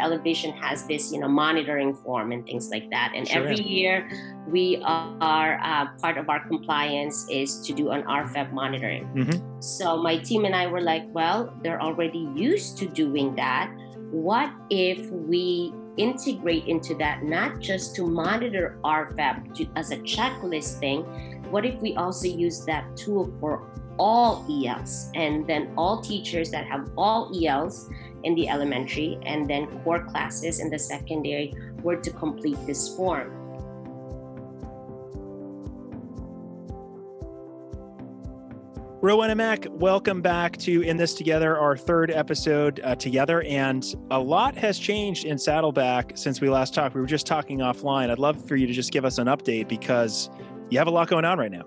Ellevation has this, you know, monitoring form and things like that. And sure. every year, we are uh, part of our compliance is to do an RFEP monitoring. Mm-hmm. So my team and I were like, well, they're already used to doing that. What if we integrate into that not just to monitor RFEP to, as a checklist thing? What if we also use that tool for all ELs and then all teachers that have all ELs in the elementary and then core classes in the secondary were to complete this form. Rowena Mack, welcome back to In This Together, our third episode uh, together. And a lot has changed in Saddleback since we last talked. We were just talking offline. I'd love for you to just give us an update because you have a lot going on right now.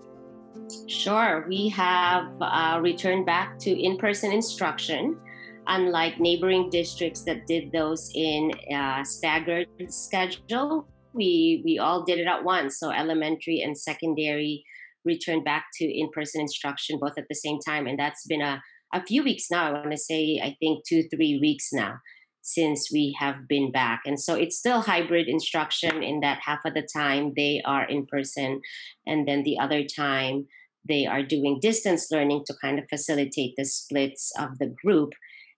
Sure. We have uh, returned back to in person instruction, unlike neighboring districts that did those in uh, staggered schedule. We, we all did it at once. So elementary and secondary returned back to in person instruction both at the same time. And that's been a, a few weeks now. I want to say, I think two, three weeks now since we have been back. And so it's still hybrid instruction in that half of the time they are in person, and then the other time they are doing distance learning to kind of facilitate the splits of the group.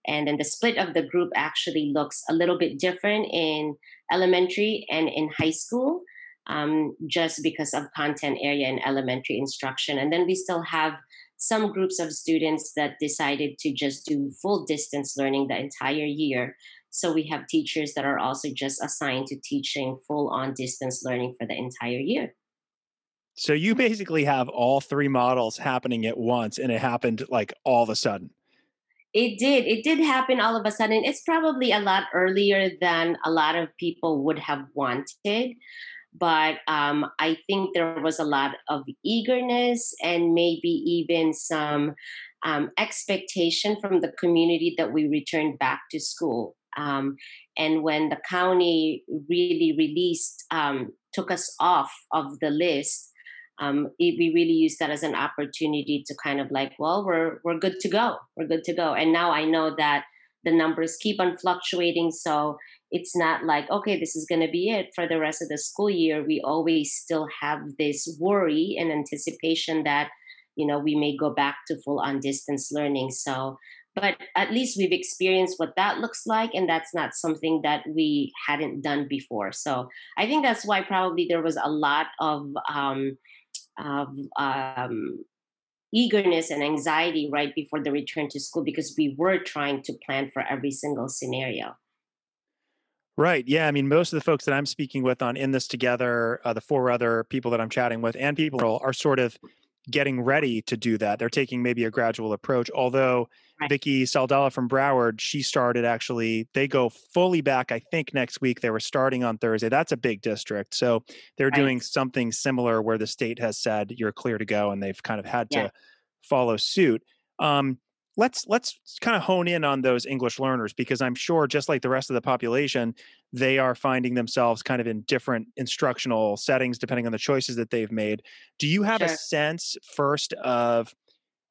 And then the split of the group actually looks a little bit different in elementary and in high school, um, just because of content area and elementary instruction. And then we still have some groups of students that decided to just do full distance learning the entire year. So we have teachers that are also just assigned to teaching full on distance learning for the entire year. So you basically have all three models happening at once, and it happened like all of a sudden. It did. It did happen all of a sudden. It's probably a lot earlier than a lot of people would have wanted. But um, I think there was a lot of eagerness and maybe even some um, expectation from the community that we returned back to school. Um, and when the county really released, um, took us off of the list, um, it, we really use that as an opportunity to kind of like, well, we're we're good to go. We're good to go. And now I know that the numbers keep on fluctuating, so it's not like okay, this is going to be it for the rest of the school year. We always still have this worry and anticipation that you know we may go back to full on distance learning. So but at least we've experienced what that looks like and that's not something that we hadn't done before so i think that's why probably there was a lot of um, of um, eagerness and anxiety right before the return to school because we were trying to plan for every single scenario. Right. Yeah. I mean, most of the folks that I'm speaking with on In This Together, uh, the four other people that I'm chatting with, and people are sort of getting ready to do that. They're taking maybe a gradual approach. Although right. Vicky Saldala from Broward, she started actually, they go fully back, I think next week. They were starting on Thursday. That's a big district. So they're right. doing something similar where the state has said you're clear to go and they've kind of had yeah. to follow suit. Um, let's let's kind of hone in on those english learners because i'm sure just like the rest of the population they are finding themselves kind of in different instructional settings depending on the choices that they've made do you have sure. a sense first of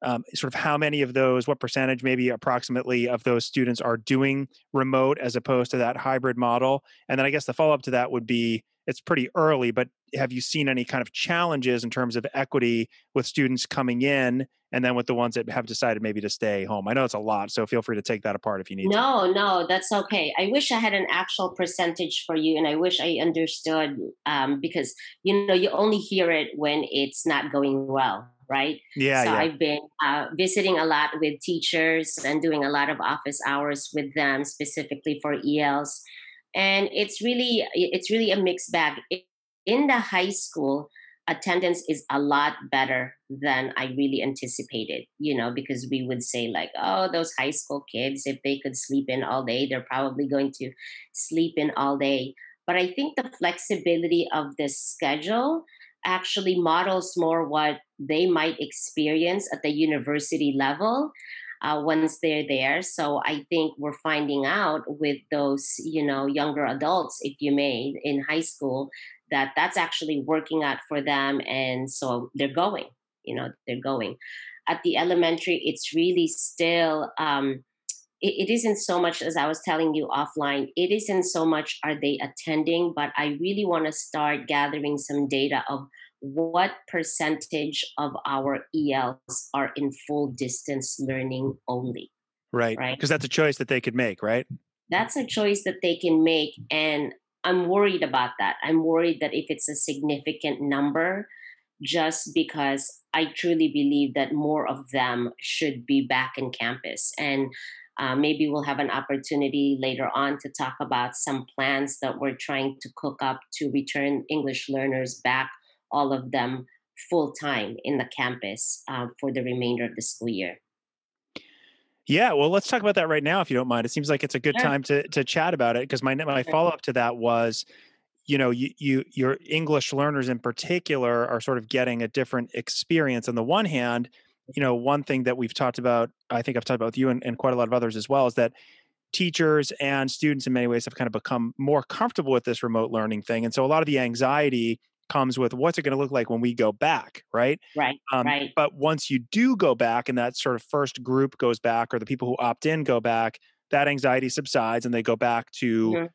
um, sort of how many of those what percentage maybe approximately of those students are doing remote as opposed to that hybrid model and then i guess the follow-up to that would be it's pretty early, but have you seen any kind of challenges in terms of equity with students coming in and then with the ones that have decided maybe to stay home? I know it's a lot, so feel free to take that apart if you need no, to. No, that's okay. I wish I had an actual percentage for you and I wish I understood um, because, you know, you only hear it when it's not going well right? Yeah. So yeah. I've been uh, visiting a lot with teachers and doing a lot of office hours with them specifically for ELs and it's really it's really a mixed bag. In the high school attendance is a lot better than i really anticipated you know because we would say like oh those high school kids if they could sleep in all day they're probably going to sleep in all day. But i think the flexibility of this schedule actually models more what they might experience at the university level uh, once they're there. So I think we're finding out with those, you know, younger adults, if you may, in high school, that that's actually working out for them, and so they're going. You know, they're going. At the elementary, it's really still. Um, it, it isn't so much as I was telling you offline, it isn't so much are they attending, but I really want to start gathering some data of what percentage of our ELs are in full distance learning only. Right. Right. Because that's a choice that they could make, right? That's a choice that they can make. And I'm worried about that. I'm worried that if it's a significant number, just because I truly believe that more of them should be back in campus. And uh, maybe we'll have an opportunity later on to talk about some plans that we're trying to cook up to return English learners back, all of them full time in the campus uh, for the remainder of the school year. Yeah, well, let's talk about that right now, if you don't mind. It seems like it's a good sure. time to to chat about it because my my sure. follow up to that was, you know, you you your English learners in particular are sort of getting a different experience. On the one hand, you know, one thing that we've talked about, I think I've talked about with you and, and quite a lot of others as well, is that teachers and students in many ways have kind of become more comfortable with this remote learning thing, and so a lot of the anxiety comes with what's it going to look like when we go back, right? Right. Um, right. But once you do go back, and that sort of first group goes back, or the people who opt in go back, that anxiety subsides, and they go back to. Mm-hmm.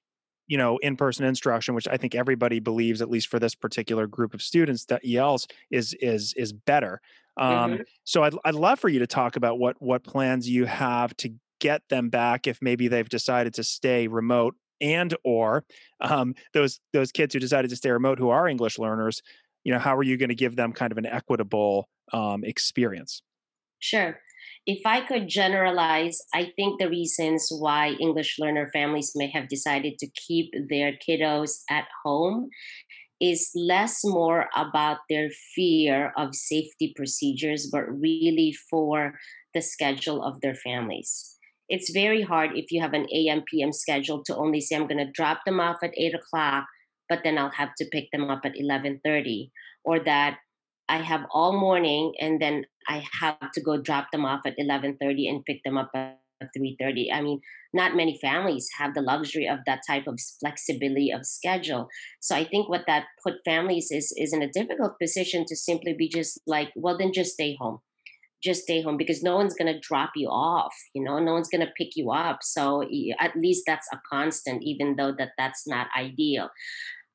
You know, in-person instruction, which I think everybody believes, at least for this particular group of students, that ELs is is is better. Um, mm-hmm. So I'd I'd love for you to talk about what what plans you have to get them back if maybe they've decided to stay remote and or um, those those kids who decided to stay remote who are english learners you know how are you going to give them kind of an equitable um, experience? Sure. If i could generalize i think the reasons why english learner families may have decided to keep their kiddos at home is less more about their fear of safety procedures but really for the schedule of their families it's very hard if you have an AM PM schedule to only say I'm going to drop them off at eight o'clock, but then I'll have to pick them up at eleven thirty, or that I have all morning and then I have to go drop them off at eleven thirty and pick them up at three thirty. I mean, not many families have the luxury of that type of flexibility of schedule. So I think what that put families is is in a difficult position to simply be just like, well, then just stay home just stay home because no one's going to drop you off you know no one's going to pick you up. So at least that's a constant even though that that's not ideal.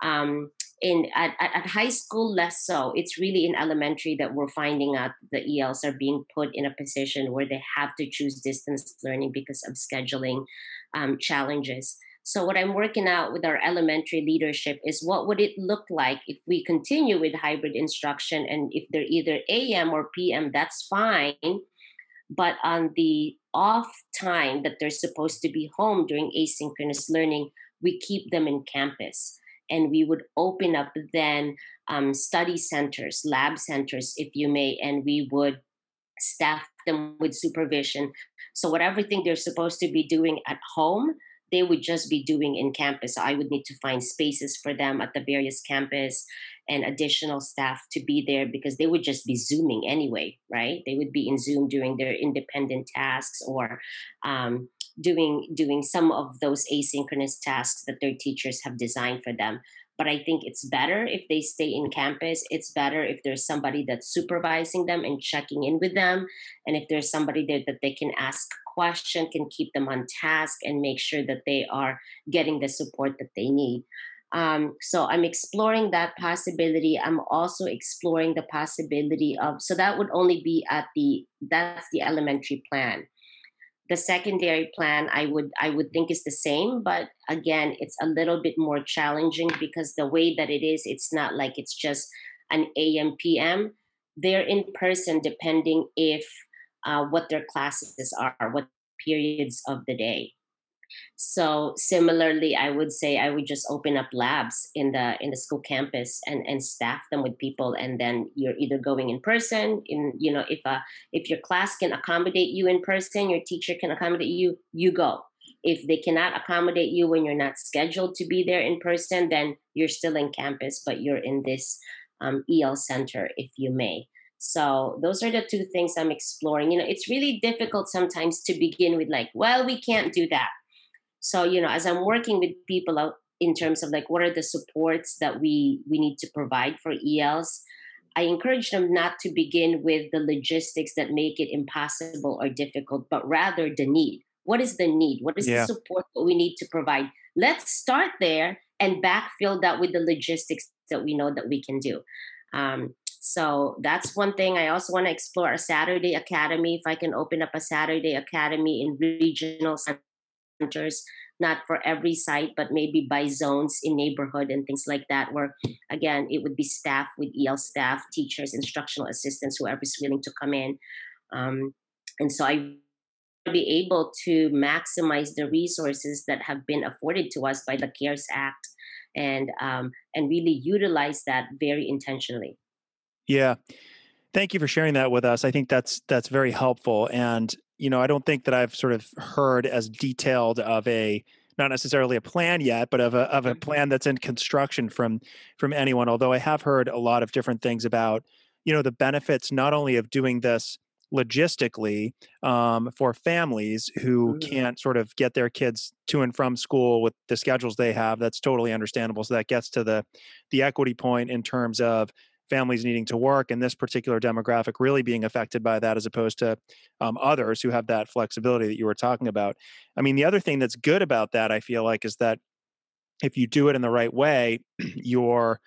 Um, in at, at high school less so. It's really in elementary that we're finding out the els are being put in a position where they have to choose distance learning because of scheduling um, challenges so what I'm working out with our elementary leadership is what would it look like if we continue with hybrid instruction and if they're either AM or PM, that's fine. But on the off time that they're supposed to be home during asynchronous learning, we keep them in campus. And we would open up then um, study centers, lab centers, if you may, and we would staff them with supervision. So, whatever thing they're supposed to be doing at home, they would just be doing in campus. So I would need to find spaces for them at the various campus and additional staff to be there because they would just be zooming anyway, right? They would be in Zoom doing their independent tasks or um, doing doing some of those asynchronous tasks that their teachers have designed for them. But I think it's better if they stay in campus. It's better if there's somebody that's supervising them and checking in with them. And if there's somebody there that they can ask question, can keep them on task, and make sure that they are getting the support that they need. Um, so I'm exploring that possibility. I'm also exploring the possibility of so that would only be at the that's the elementary plan. The secondary plan I would I would think is the same, but again, it's a little bit more challenging because the way that it is, it's not like it's just an AM PM. They're in person depending if uh, what their classes are, what periods of the day. So similarly, I would say I would just open up labs in the in the school campus and and staff them with people, and then you're either going in person. In you know, if a if your class can accommodate you in person, your teacher can accommodate you, you go. If they cannot accommodate you when you're not scheduled to be there in person, then you're still in campus, but you're in this um, EL center, if you may. So those are the two things I'm exploring. You know, it's really difficult sometimes to begin with like, well, we can't do that. So, you know, as I'm working with people out in terms of like what are the supports that we we need to provide for ELs, I encourage them not to begin with the logistics that make it impossible or difficult, but rather the need. what is the need what is Yeah. the support that we need to provide let's start there and backfill that with the logistics that we know that we can do um, so that's one thing i also want to explore a saturday academy if i can open up a saturday academy in regional centers not for every site but maybe by zones in neighborhood and things like that where again it would be staff with el staff teachers instructional assistants whoever's willing to come in um, and so i be able to maximize the resources that have been afforded to us by the cares act and um, and really utilize that very intentionally Yeah. Thank you for sharing that with us. I think that's that's very helpful. And you know, I don't think that I've sort of heard as detailed of a not necessarily a plan yet, but of a of a plan that's in construction from from anyone. Although I have heard a lot of different things about, you know, the benefits not only of doing this logistically um, for families who Mhm. can't sort of get their kids to and from school with the schedules they have. That's totally understandable. So that gets to the the equity point in terms of families needing to work and this particular demographic really being affected by that as opposed to um, others who have that flexibility that you were talking about. I mean, the other thing that's good about that, I feel like, is that if you do it in the right way, you're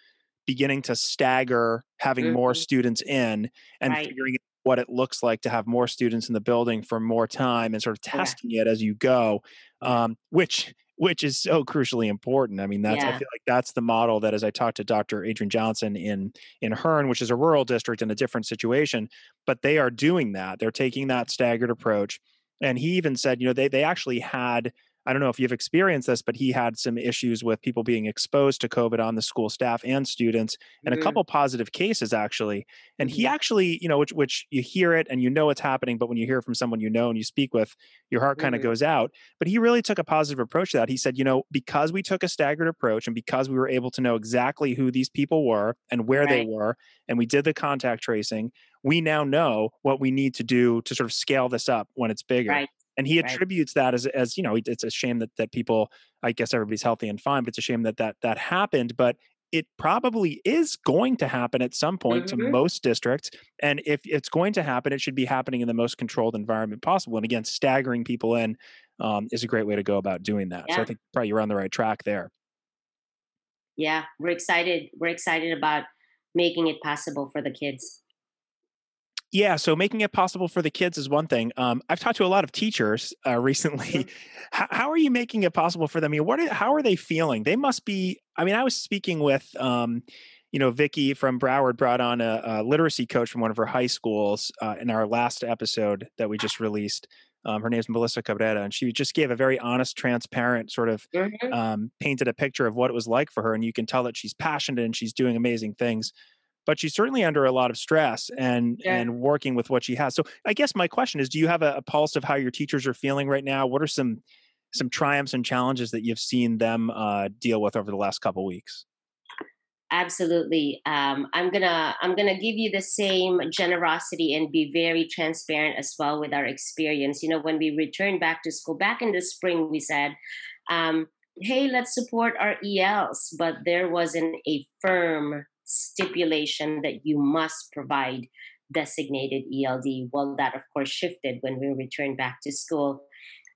beginning to stagger having more Mhm. students in and Right. figuring out what it looks like to have more students in the building for more time and sort of Yeah. testing it as you go um, which which is so crucially important. I mean that's i feel like that's the model that as i talked to dr adrian johnson in in hearn which is a rural district in a different situation but they are doing that. They're taking that staggered approach. And he even said you know they they actually had I don't know if you've experienced this, but he had some issues with people being exposed to COVID on the school staff and students, and a Mhm. couple positive cases actually. And he Mhm. actually, you know, which which you hear it and you know it's happening, but when you hear from someone you know and you speak with, your heart kind of Mhm. goes out. But he really took a positive approach to that. He said, you know, because we took a staggered approach and because we were able to know exactly who these people were and where they were, and we did the contact tracing, we now know what we need to do to sort of scale this up when it's bigger Right. And he Right. attributes that as as you know it's a shame that that people i guess everybody's healthy and fine but it's a shame that that that happened but it probably is going to happen at some point to Mhm. most districts and if it's going to happen it should be happening in the most controlled environment possible and again staggering people in um, is a great way to go about doing that so i think probably you're on the right track there yeah we're excited we're excited about making it possible for the kids Yeah, so making it possible for the kids is one thing. Um, I've talked to a lot of teachers uh, recently. How, how are you making it possible for them? I mean, what? Are, how are they feeling? They must be. I mean, I was speaking with, um, you know, Vicky from Broward brought on a, a literacy coach from one of her high schools uh, in our last episode that we just released. Um, her is Melissa Cabrera, and she just gave a very honest, transparent sort of Mhm. um, painted a picture of what it was like for her, and you can tell that she's passionate and she's doing amazing things but she's certainly under a lot of stress and Yeah. and working with what she has. So I guess my question is, do you have a, a pulse of how your teachers are feeling right now? What are some some triumphs and challenges that you've seen them uh, deal with over the last couple weeks? absolutely um, i'm gonna i'm gonna give you the same generosity and be very transparent as well with our experience you know when we returned back to school back in the spring we said um, hey let's support our els but there wasn't a firm stipulation that you must provide designated eld well that of course shifted when we returned back to school.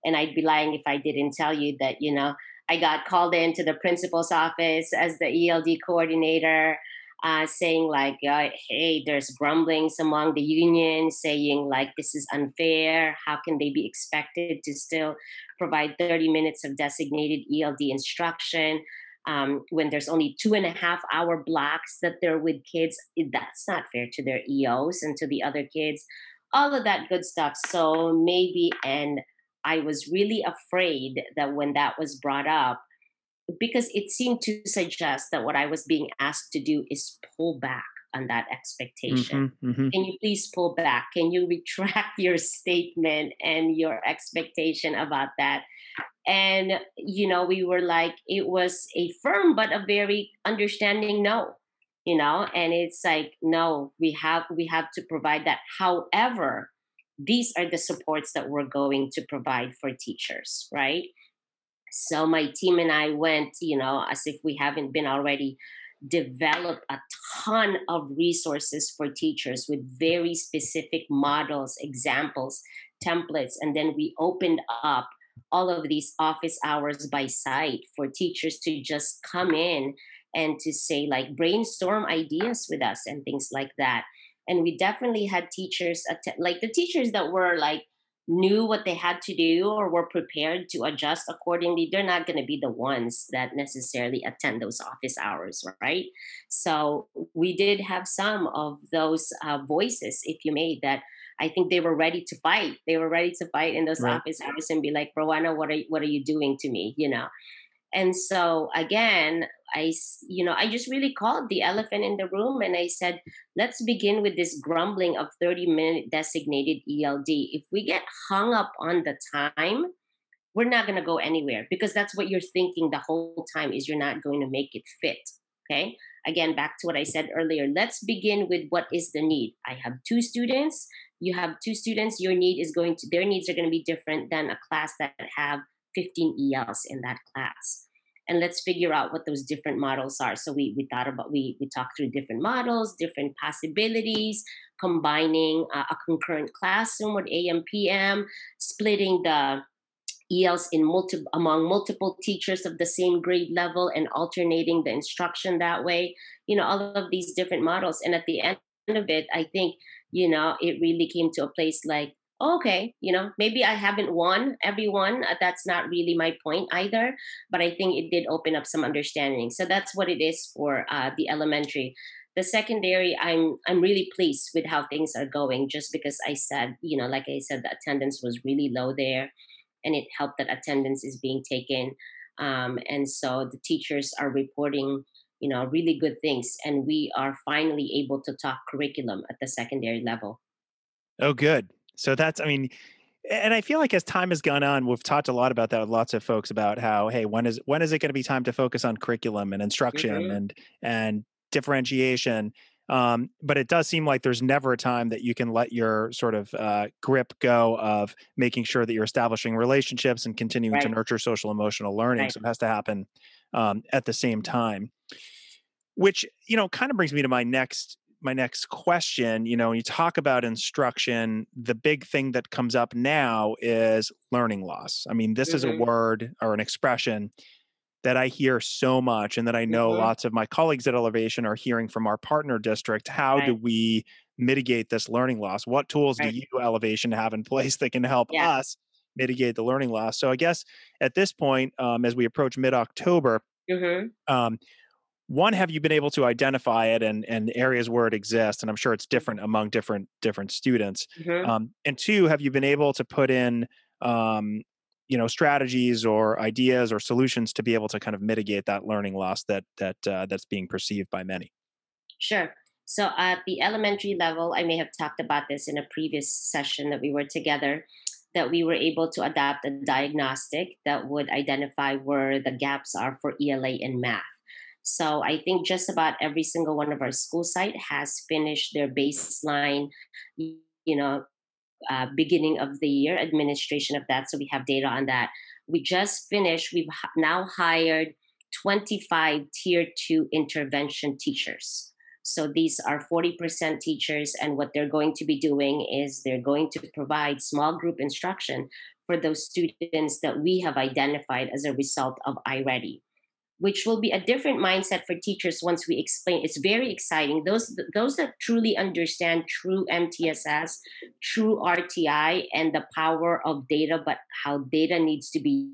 And i'd be lying if i didn't tell you that you know I got called into the principal's office as the ELD coordinator, uh, saying like, uh, "Hey, there's grumblings among the union, saying like this is unfair. How can they be expected to still provide 30 minutes of designated ELD instruction um, when there's only two and a half hour blocks that they're with kids? That's not fair to their ELs and to the other kids. All of that good stuff. So maybe and I was really afraid that when that was brought up, because it seemed to suggest that what I was being asked to do is pull back on that expectation. Mhm, mhm. Can you please pull back? Can you retract your statement and your expectation about that? And, you know, we were like, it was a firm but a very understanding no you know and it's like no we have we have to provide that however these are the supports that we're going to provide for teachers, right? So my team and I went, you know, as if we haven't been already, developed a ton of resources for teachers with very specific models, examples, templates and then we opened up all of these office hours by site for teachers to just come in and to say like brainstorm ideas with us and things like that. And we definitely had teachers att- like the teachers that were like knew what they had to do or were prepared to adjust accordingly they're not going to be the ones that necessarily attend those office hours right so we did have some of those uh, voices if you may that I think they were ready to fight. They were ready to fight in those right. office hours and be like, Rowena, what are what are you doing to me? You know. And so again, I you know I just really called the elephant in the room and I said, let's begin with this grumbling of 30 minute designated ELD. If we get hung up on the time, we're not going to go anywhere because that's what you're thinking the whole time is you're not going to make it fit. Okay. Again, back to what I said earlier. Let's begin with what is the need. I have two students you have two students your need is going to their needs are going to be different than a class that have 15 els in that class and let's figure out what those different models are so we, we thought about we we talked through different models different possibilities combining uh, a concurrent classroom with am pm splitting the ELs in multi- among multiple teachers of the same grade level and alternating the instruction that way. You know, all of these different models. And at the end of it, I think you know, it really came to a place like, okay, you know, maybe I haven't won everyone. Uh, that's not really my point either. But I think it did open up some understanding. So that's what it is for uh, the elementary. The secondary, I'm I'm really pleased with how things are going. Just because I said, you know, like I said, the attendance was really low there, and it helped that attendance is being taken. Um, and so the teachers are reporting you know really good things and we are finally able to talk curriculum at the secondary level oh good so that's i mean and i feel like as time has gone on we've talked a lot about that with lots of folks about how hey when is when is it going to be time to focus on curriculum and instruction mm-hmm. and and differentiation um, but it does seem like there's never a time that you can let your sort of uh, grip go of making sure that you're establishing relationships and continuing right. to nurture social emotional learning. Right. So it has to happen um, at the same time which you know kind of brings me to my next my next question you know when you talk about instruction the big thing that comes up now is learning loss i mean this mm-hmm. is a mm-hmm. word or an expression that i hear so much and that i know mm-hmm. lots of my colleagues at Ellevation are hearing from our partner district how right. do we mitigate this learning loss what tools right. do you Ellevation have in place that can help yeah. us mitigate the learning loss so i guess at this point um, as we approach mid-october mm-hmm. um, one have you been able to identify it and and areas where it exists? And i'm sure it's different among different different students. Mm-hmm. um, and two have you been able to put in um, you know strategies or ideas or solutions to be able to kind of mitigate that learning loss that that uh, that's being perceived by many? Sure. So at the elementary level i may have talked about this in a previous session that we were together that we were able to adapt a diagnostic that would identify where the gaps are for ela and math so I think just about every single one of our school site has finished their baseline, you know, uh, beginning of the year administration of that. So we have data on that. We just finished. We've now hired 25 tier two intervention teachers. So these are 40% teachers, and what they're going to be doing is they're going to provide small group instruction for those students that we have identified as a result of iReady which will be a different mindset for teachers once we explain. It's very exciting. Those those that truly understand true MTSS, true RTI, and the power of data, but how data needs to be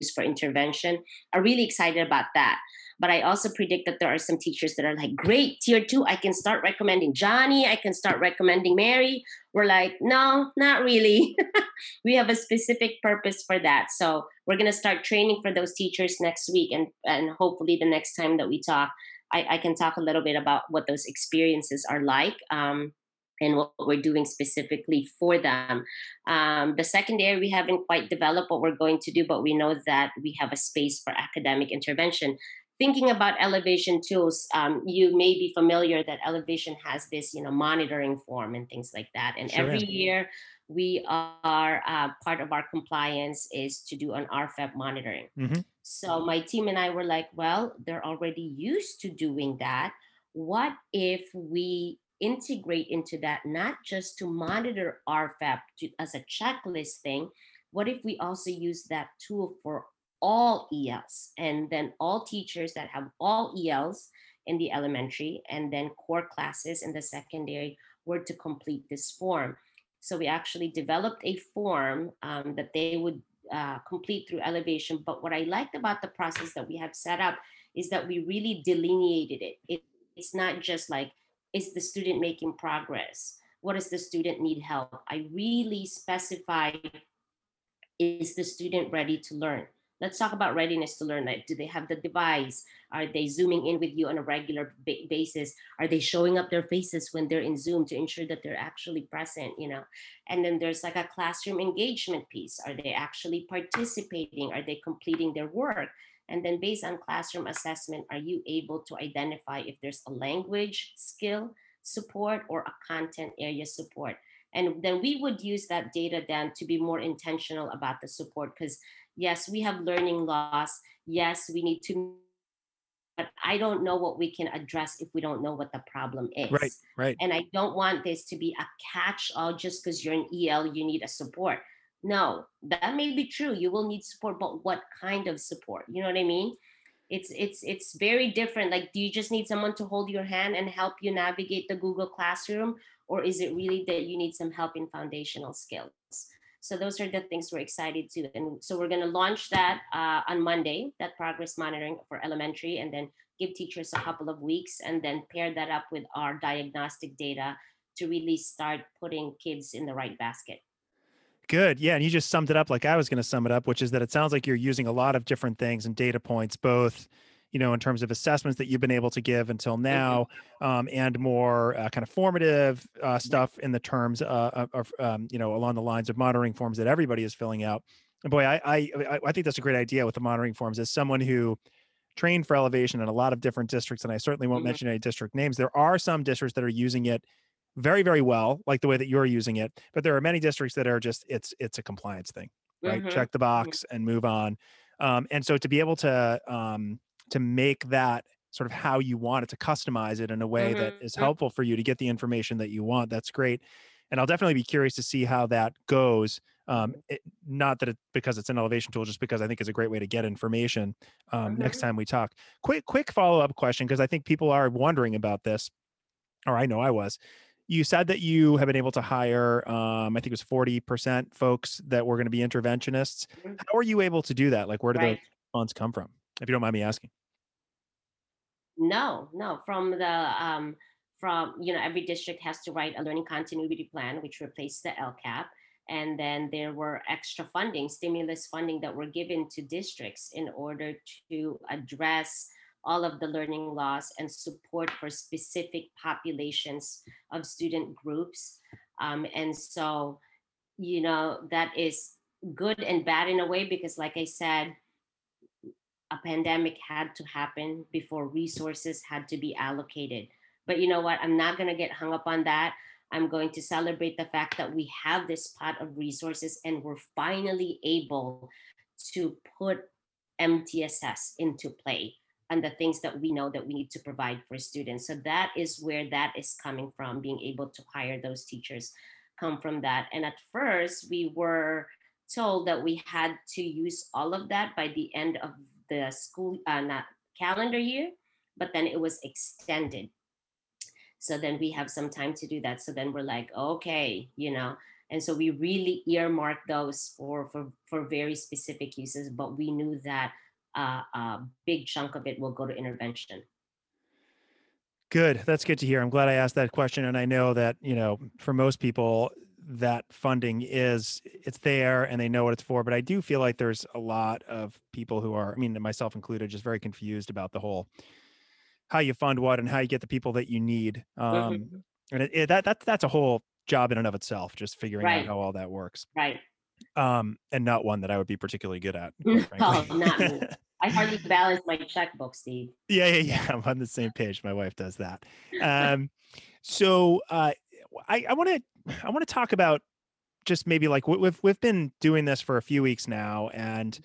used for intervention, are really excited about that. But I also predict that there are some teachers that are like, great, tier two, I can start recommending Johnny, I can start recommending Mary. We're like, no, not really. we have a specific purpose for that. So we're going to start training for those teachers next week. And, and hopefully, the next time that we talk, I, I can talk a little bit about what those experiences are like. Um, and what we're doing specifically for them. Um, the secondary, we haven't quite developed what we're going to do, but we know that we have a space for academic intervention thinking about Ellevation tools, um, you may be familiar that Ellevation has this, you know, monitoring form and things like that. And sure. every year, we are uh, part of our compliance is to do an RFEP monitoring. Mm-hmm. So my team and I were like, well, they're already used to doing that. What if we integrate into that not just to monitor RFEP to, as a checklist thing. What if we also use that tool for all ELs and then all teachers that have all ELs in the elementary and then core classes in the secondary were to complete this form. So we actually developed a form um, that they would uh, complete through Ellevation. But what I liked about the process that we have set up is that we really delineated it. it it's not just like, is the student making progress? What does the student need help? I really specified, is the student ready to learn? Let's talk about readiness to learn like do they have the device? Are they zooming in with you on a regular ba- basis? Are they showing up their faces when they're in zoom to ensure that they're actually present you know? And then there's like a classroom engagement piece. Are they actually participating? Are they completing their work? And then based on classroom assessment are you able to identify if there's a language skill support or a content area support? And then we would use that data then to be more intentional about the support because yes we have learning loss. Yes we need to but i don't know what we can address if we don't know what the problem is. right. Right and i don't want this to be a catch all just because you're an el you need a support. No that may be true you will need support but what kind of support? You know what i mean? It's it's it's very different like do you just need someone to hold your hand and help you navigate the google classroom or is it really that you need some help in foundational skills so those are the things we're excited to. And so we're going to launch that uh, on Monday, that progress monitoring for elementary, and then give teachers a couple of weeks and then pair that up with our diagnostic data to really start putting kids in the right basket. Good. Yeah. And you just summed it up like I was going to sum it up, which is that it sounds like you're using a lot of different things and data points, both you know, in terms of assessments that you've been able to give until now, um, and more uh, kind of formative uh, stuff in the terms uh, of, um, you know, along the lines of monitoring forms that everybody is filling out. And boy, I, I, I think that's a great idea with the monitoring forms. As someone who trained for Ellevation in a lot of different districts, and I certainly won't mm-hmm. mention any district names, there are some districts that are using it very, very well, like the way that you're using it. But there are many districts that are just it's it's a compliance thing, right? Mm-hmm. Check the mm-hmm. box mm-hmm. and move on. Um, and so to be able to um, to make that sort of how you want it to customize it in a way mm-hmm. that is helpful for you to get the information that you want that's great and i'll definitely be curious to see how that goes um, it, not that it because it's an Ellevation tool just because i think it's a great way to get information um, mm-hmm. next time we talk quick quick follow-up question because i think people are wondering about this or i know i was you said that you have been able to hire um, i think it was 40% folks that were going to be interventionists mm-hmm. how are you able to do that like where do right. those funds come from if you don't mind me asking. No, no. From the um, from you know every district has to write a learning continuity plan, which replaced the LCAP, and then there were extra funding, stimulus funding that were given to districts in order to address all of the learning loss and support for specific populations of student groups. Um, and so, you know, that is good and bad in a way because, like I said, pandemic had to happen before resources had to be allocated. But you know what? I'm not going to get hung up on that. I'm going to celebrate the fact that we have this pot of resources and we're finally able to put MTSS into play and the things that we know that we need to provide for students. So that is where that is coming from, being able to hire those teachers come from that. And at first, we were told that we had to use all of that by the end of the school uh, not calendar year, but then it was extended. So then we have some time to do that. So then we're like, okay, you know, and so we really earmark those for for for very specific uses. But we knew that uh, a big chunk of it will go to intervention. Good. That's good to hear. I'm glad I asked that question, and I know that you know for most people that funding is it's there and they know what it's for but i do feel like there's a lot of people who are i mean myself included just very confused about the whole how you fund what and how you get the people that you need. Um mm-hmm. and it, it, that, that that's a whole job in and of itself just figuring right. out how all that works. Right. Um and not one that i would be particularly good at oh, not me. i hardly balance my checkbook steve. Yeah yeah yeah. I'm on the same page. My wife does that. Um so uh I, I want to I want to talk about just maybe like we've we've been doing this for a few weeks now, and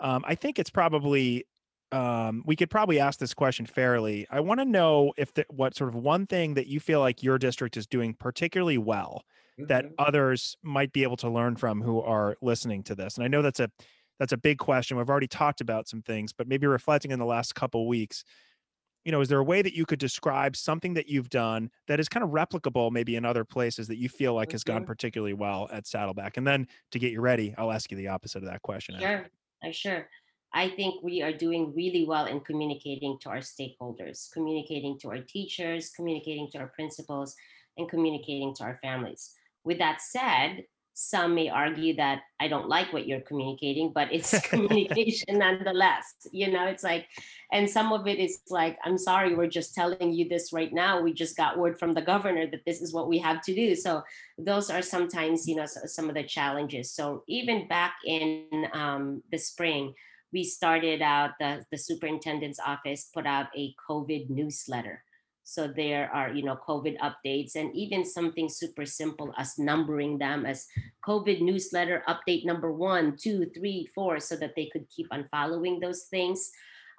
um, I think it's probably um, we could probably ask this question fairly. I want to know if the, what sort of one thing that you feel like your district is doing particularly well that Mhm. others might be able to learn from who are listening to this. And I know that's a that's a big question. We've already talked about some things, but maybe reflecting in the last couple weeks, you know, is there a way that you could describe something that you've done that is kind of replicable maybe in other places that you feel like has gone Mhm. particularly well at Saddleback? And then to get you ready, I'll ask you the opposite of that question. Sure, I sure. I think we are doing really well in communicating to our stakeholders, communicating to our teachers, communicating to our principals, and communicating to our families. With that said, some may argue that I don't like what you're communicating, but it's communication nonetheless. You know, it's like, and some of it is like, I'm sorry, we're just telling you this right now. We just got word from the governor that this is what we have to do. So those are sometimes, you know, some of the challenges. So even back in um, the spring, we started out the, the superintendent's office put out a covid newsletter so there are you know covid updates and even something super simple as numbering them as covid newsletter update number one two three four so that they could keep on following those things.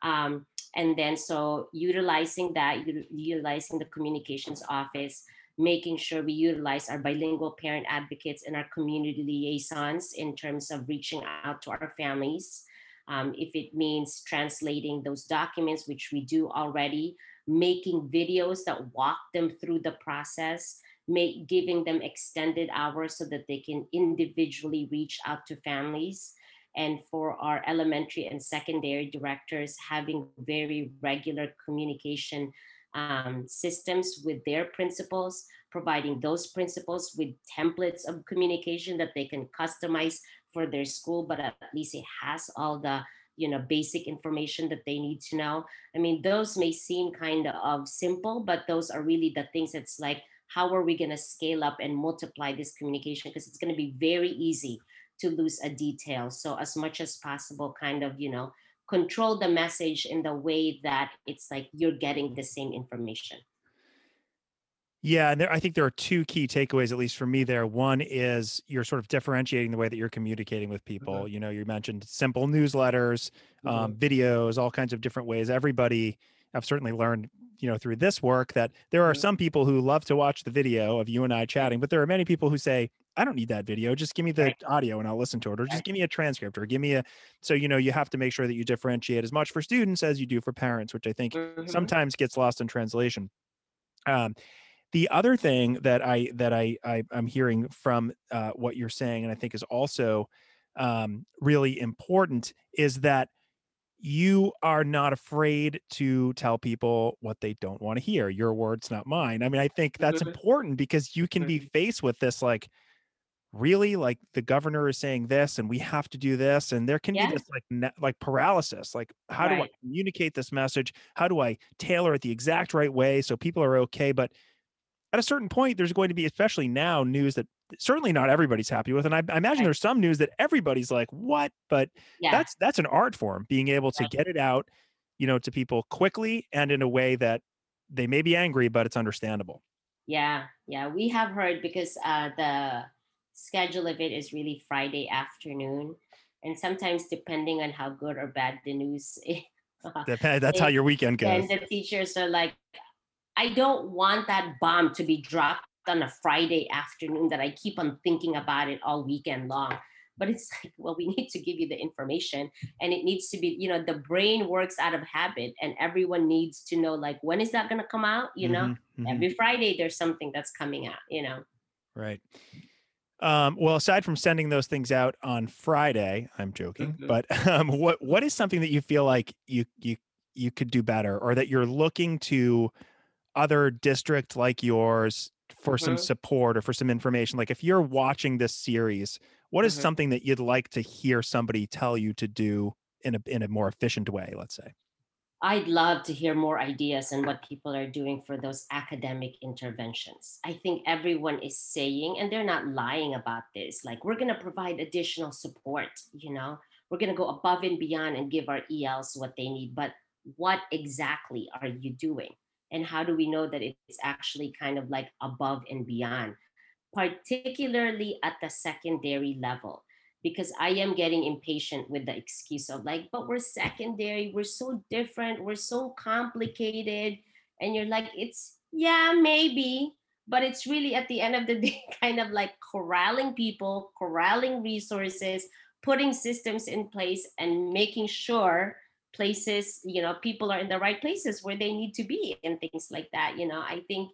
Um, and then so utilizing that utilizing the communications office making sure we utilize our bilingual parent advocates and our community liaisons in terms of reaching out to our families. Um, if it means translating those documents, which we do already, making videos that walk them through the process, make giving them extended hours so that they can individually reach out to families. And for our elementary and secondary directors, having very regular communication um, systems with their principals, providing those principals with templates of communication that they can customize for their school, but at least it has all the you know basic information that they need to know. I mean, those may seem kind of simple, but those are really the things that's like, how are we going to scale up and multiply this communication? Because it's going to be very easy to lose a detail. So as much as possible, kind of you know control the message in the way that it's like you're getting the same information. Yeah, and there, I think there are two key takeaways, at least for me. There, one is you're sort of differentiating the way that you're communicating with people. Mhm, You know, you mentioned simple newsletters, um, mhm, videos, all kinds of different ways. Everybody, I've certainly learned, you know, through this work that there are mhm, some people who love to watch the video of you and I chatting, but there are many people who say, "I don't need that video. Just give me the Right, audio and I'll listen to it, or just give me a transcript, or give me a." So you know, you have to make sure that you differentiate as much for students as you do for parents, which I think Mhm, sometimes gets lost in translation. Um, the other thing that I that I, I I'm hearing from uh, what you're saying, and I think is also um, really important, is that you are not afraid to tell people what they don't want to hear. Your words, not mine. I mean, I think that's important because you can be faced with this, like, really, like the governor is saying this, and we have to do this, and there can be this like ne- like paralysis. Like, how do I communicate this message? How do I tailor it the exact right way so people are okay? But at a certain point, there's going to be, especially now, news that certainly not everybody's happy with, and I, I imagine Right. there's some news that everybody's like, "What?" But Yeah. that's that's an art form, being able to Right. get it out, you know, to people quickly and in a way that they may be angry, but it's understandable. Yeah, yeah, we have heard because uh, the schedule of it is really Friday afternoon, and sometimes depending on how good or bad the news is, That that's how your weekend goes. And the teachers are like, I don't want that bomb to be dropped on a Friday afternoon that I keep on thinking about it all weekend long. But it's like, well, we need to give you the information and it needs to be, you know, the brain works out of habit and everyone needs to know, like, when is that going to come out? You know, hmm hmm every Friday there's something that's coming out, you know. Right. Um, well, aside from sending those things out on Friday, I'm joking, Mhm, but um, what what is something that you feel like you you you could do better, or that you're looking to other district like yours for some mhm, support or for some information? Like if you're watching this series, what is mhm. something that you'd like to hear somebody tell you to do in a in a more efficient way? Let's say. I'd love to hear more ideas on what people are doing for those academic interventions. I think everyone is saying, and they're not lying about this, like, we're going to provide additional support, you know, we're going to go above and beyond and give our ELs what they need. But what exactly are you doing? And how do we know that it's actually kind of like above and beyond? particularly at the secondary level. because I am getting impatient with the excuse of like, but we're secondary, we're so different, we're so complicated. And you're like, it's, yeah, maybe, but it's really at the end of the day kind of like corralling people, corralling resources, putting systems in place, and making sure places, you know, people are in the right places where they need to be and things like that. You know, I think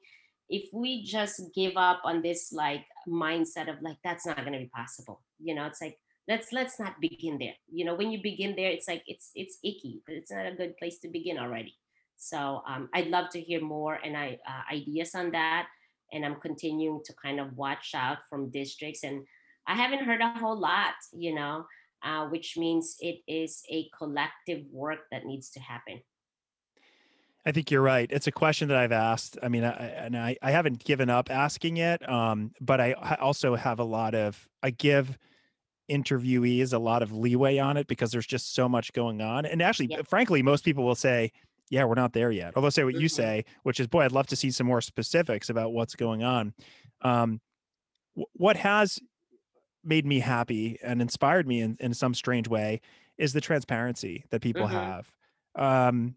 if we just give up on this like mindset of like that's not going to be possible you know it's like let's let's not begin there. You know when you begin there it's like it's it's icky but it's not a good place to begin already. So um, i'd love to hear more and i uh, ideas on that and i'm continuing to kind of watch out from districts and i haven't heard a whole lot you know uh, which means it is a collective work that needs to happen I think you're right. It's a question that I've asked. I mean, I, and I, I haven't given up asking it, um, but I also have a lot of, I give interviewees a lot of leeway on it because there's just so much going on. And actually, yeah. frankly, most people will say, yeah, we're not there yet. Although say what mm-hmm. you say, which is, boy, I'd love to see some more specifics about what's going on. Um, what has made me happy and inspired me in, in some strange way is the transparency that people mm-hmm. have. Um,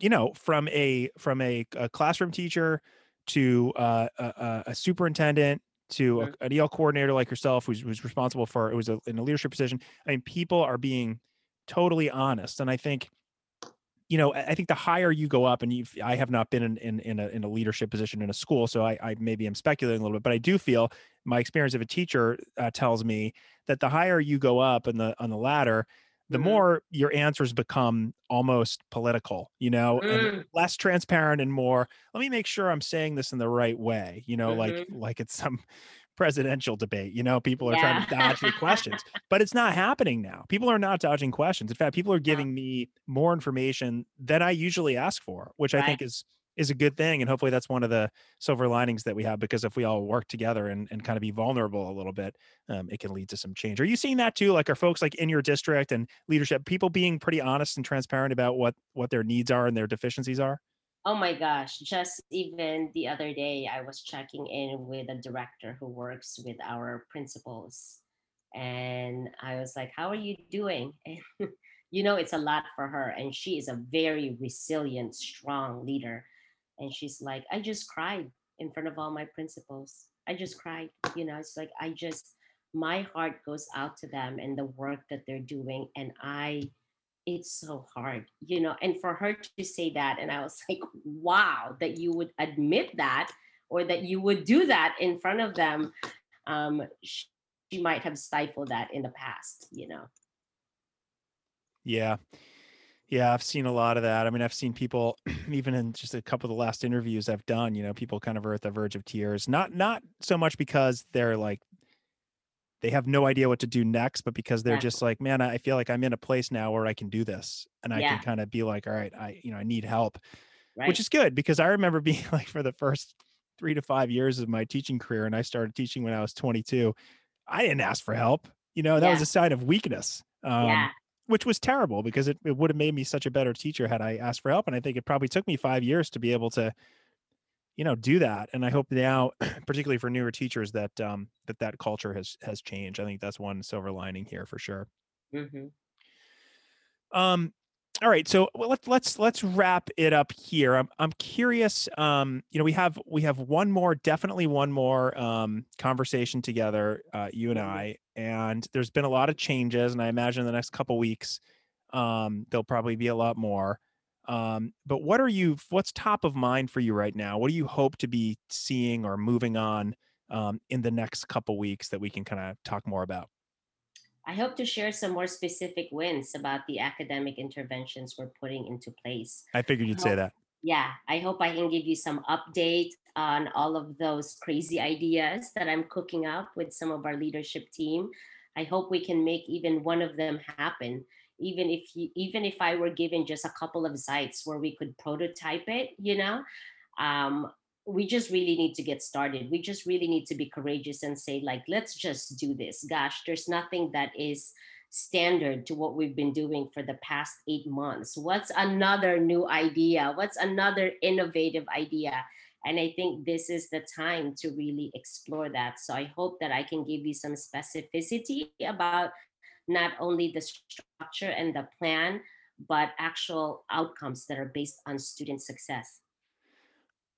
you know from a from a, a classroom teacher to uh, a, a, superintendent to a, an EL coordinator like yourself, who's, who's responsible for it was a, in a leadership position. I mean, people are being totally honest, and I think, you know, I think the higher you go up, and you've, I have not been in in in a, in a leadership position in a school, so I, I maybe I'm speculating a little bit, but I do feel my experience of a teacher uh, tells me that the higher you go up in the on the ladder, the mm-hmm. more your answers become almost political, you know, mm. and less transparent and more, let me make sure I'm saying this in the right way, you know, mm-hmm. like like it's some presidential debate, you know, people are yeah. trying to dodge the questions. But it's not happening now. People are not dodging questions. In fact, people are giving me more information than I usually ask for, which right. I think is is a good thing. And hopefully that's one of the silver linings that we have because if we all work together and, and kind of be vulnerable a little bit, um, it can lead to some change. Are you seeing that too? Like are folks like in your district and leadership, people being pretty honest and transparent about what what their needs are and their deficiencies are? Oh my gosh, just even the other day I was checking in with a director who works with our principals. And I was like, How are you doing? And you know, it's a lot for her. And she is a very resilient, strong leader and she's like i just cried in front of all my principals i just cried you know it's like i just my heart goes out to them and the work that they're doing and i it's so hard you know and for her to say that and i was like wow that you would admit that or that you would do that in front of them um she, she might have stifled that in the past you know yeah yeah, I've seen a lot of that. I mean, I've seen people even in just a couple of the last interviews I've done, you know, people kind of are at the verge of tears. Not not so much because they're like they have no idea what to do next, but because they're yeah. just like, man, I feel like I'm in a place now where I can do this. And I yeah. can kind of be like, all right, I, you know, I need help. Right. Which is good because I remember being like for the first three to five years of my teaching career, and I started teaching when I was 22. I didn't ask for help. You know, that yeah. was a sign of weakness. Um, which was terrible because it, it would have made me such a better teacher had I asked for help. And I think it probably took me five years to be able to, you know, do that. And I hope now, particularly for newer teachers, that um, that that culture has has changed. I think that's one silver lining here for sure. Mm-hmm. Um, all right so let's let's let's wrap it up here i'm, I'm curious um you know we have we have one more definitely one more um conversation together uh you and mm-hmm. i and there's been a lot of changes and i imagine the next couple weeks um there'll probably be a lot more um but what are you what's top of mind for you right now what do you hope to be seeing or moving on um in the next couple weeks that we can kind of talk more about I hope to share some more specific wins about the academic interventions we're putting into place. I figured you'd I hope, say that. Yeah, I hope I can give you some update on all of those crazy ideas that I'm cooking up with some of our leadership team. I hope we can make even one of them happen. Even if you, even if I were given just a couple of sites where we could prototype it, you know, um, we just really need to get started. We just really need to be courageous and say, like, let's just do this. Gosh, there's nothing that is standard to what we've been doing for the past eight months. What's another new idea? What's another innovative idea? And I think this is the time to really explore that. So I hope that I can give you some specificity about not only the structure and the plan, but actual outcomes that are based on student success.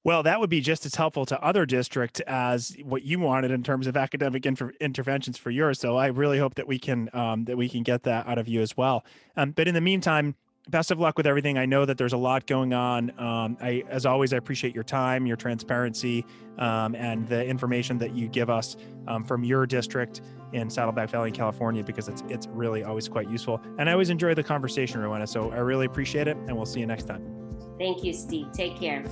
Well, that would be just as helpful to other districts as what you wanted in terms of academic inter- interventions for yours. So I really hope that we can um, that we can get that out of you as well. Um, but in the meantime, best of luck with everything. I know that there's a lot going on. Um, I, as always, I appreciate your time, your transparency, um, and the information that you give us um, from your district in Saddleback Valley, in California, because it's it's really always quite useful. And I always enjoy the conversation, Rowena. So I really appreciate it, and we'll see you next time. Thank you, Steve. Take care.